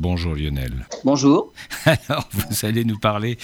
Bonjour Lionel. Bonjour. Alors, vous allez nous parler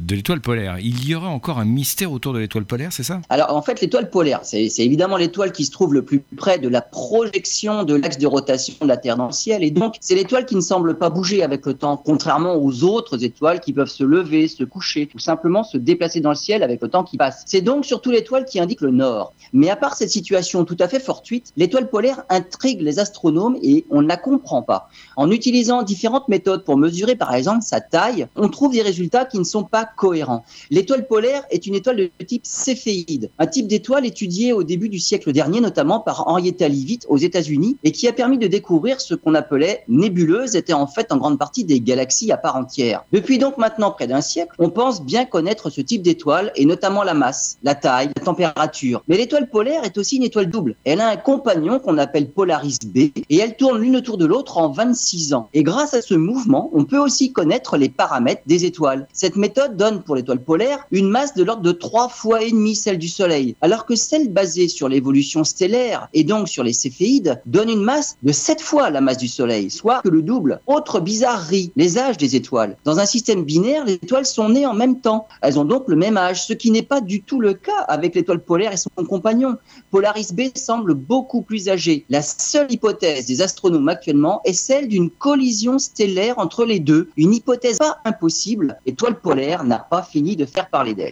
de l'étoile polaire. Il y aurait encore un mystère autour de l'étoile polaire, c'est ça? Alors, en fait, l'étoile polaire, c'est évidemment l'étoile qui se trouve le plus près de la projection de l'axe de rotation de la Terre dans le ciel. Et donc, c'est l'étoile qui ne semble pas bouger avec le temps, contrairement aux autres étoiles qui peuvent se lever, se coucher, ou simplement se déplacer dans le ciel avec le temps qui passe. C'est donc surtout l'étoile qui indique le nord. Mais à part cette situation tout à fait fortuite, l'étoile polaire intrigue les astronomes et on ne la comprend pas. En utilisant différentes méthodes pour mesurer par exemple sa taille, on trouve des résultats qui ne sont pas cohérents. L'étoile polaire est une étoile de type céphéide, un type d'étoile étudié au début du siècle dernier notamment par Henrietta Leavitt aux États-Unis et qui a permis de découvrir ce qu'on appelait nébuleuses étaient en fait en grande partie des galaxies à part entière. Depuis donc maintenant près d'un siècle, on pense bien connaître ce type d'étoile et notamment la masse, la taille, la température. Mais l'étoile polaire est aussi une étoile double. Elle a un compagnon qu'on appelle Polaris B et elle tourne l'une autour de l'autre en 26 ans. Et grâce à ce mouvement, on peut aussi connaître les paramètres des étoiles. Cette méthode donne pour l'étoile polaire une masse de l'ordre de trois fois et demi celle du Soleil, alors que celle basée sur l'évolution stellaire et donc sur les céphéides donne une masse de sept fois la masse du Soleil, soit que le double. Autre bizarrerie, les âges des étoiles. Dans un système binaire, les étoiles sont nées en même temps. Elles ont donc le même âge, ce qui n'est pas du tout le cas avec l'étoile polaire et son compagnon. Polaris B semble beaucoup plus âgé. La seule hypothèse des astronomes actuellement est celle d'une collision stellaire entre les deux, une hypothèse pas impossible. L'étoile polaire n'a pas fini de faire parler d'elle.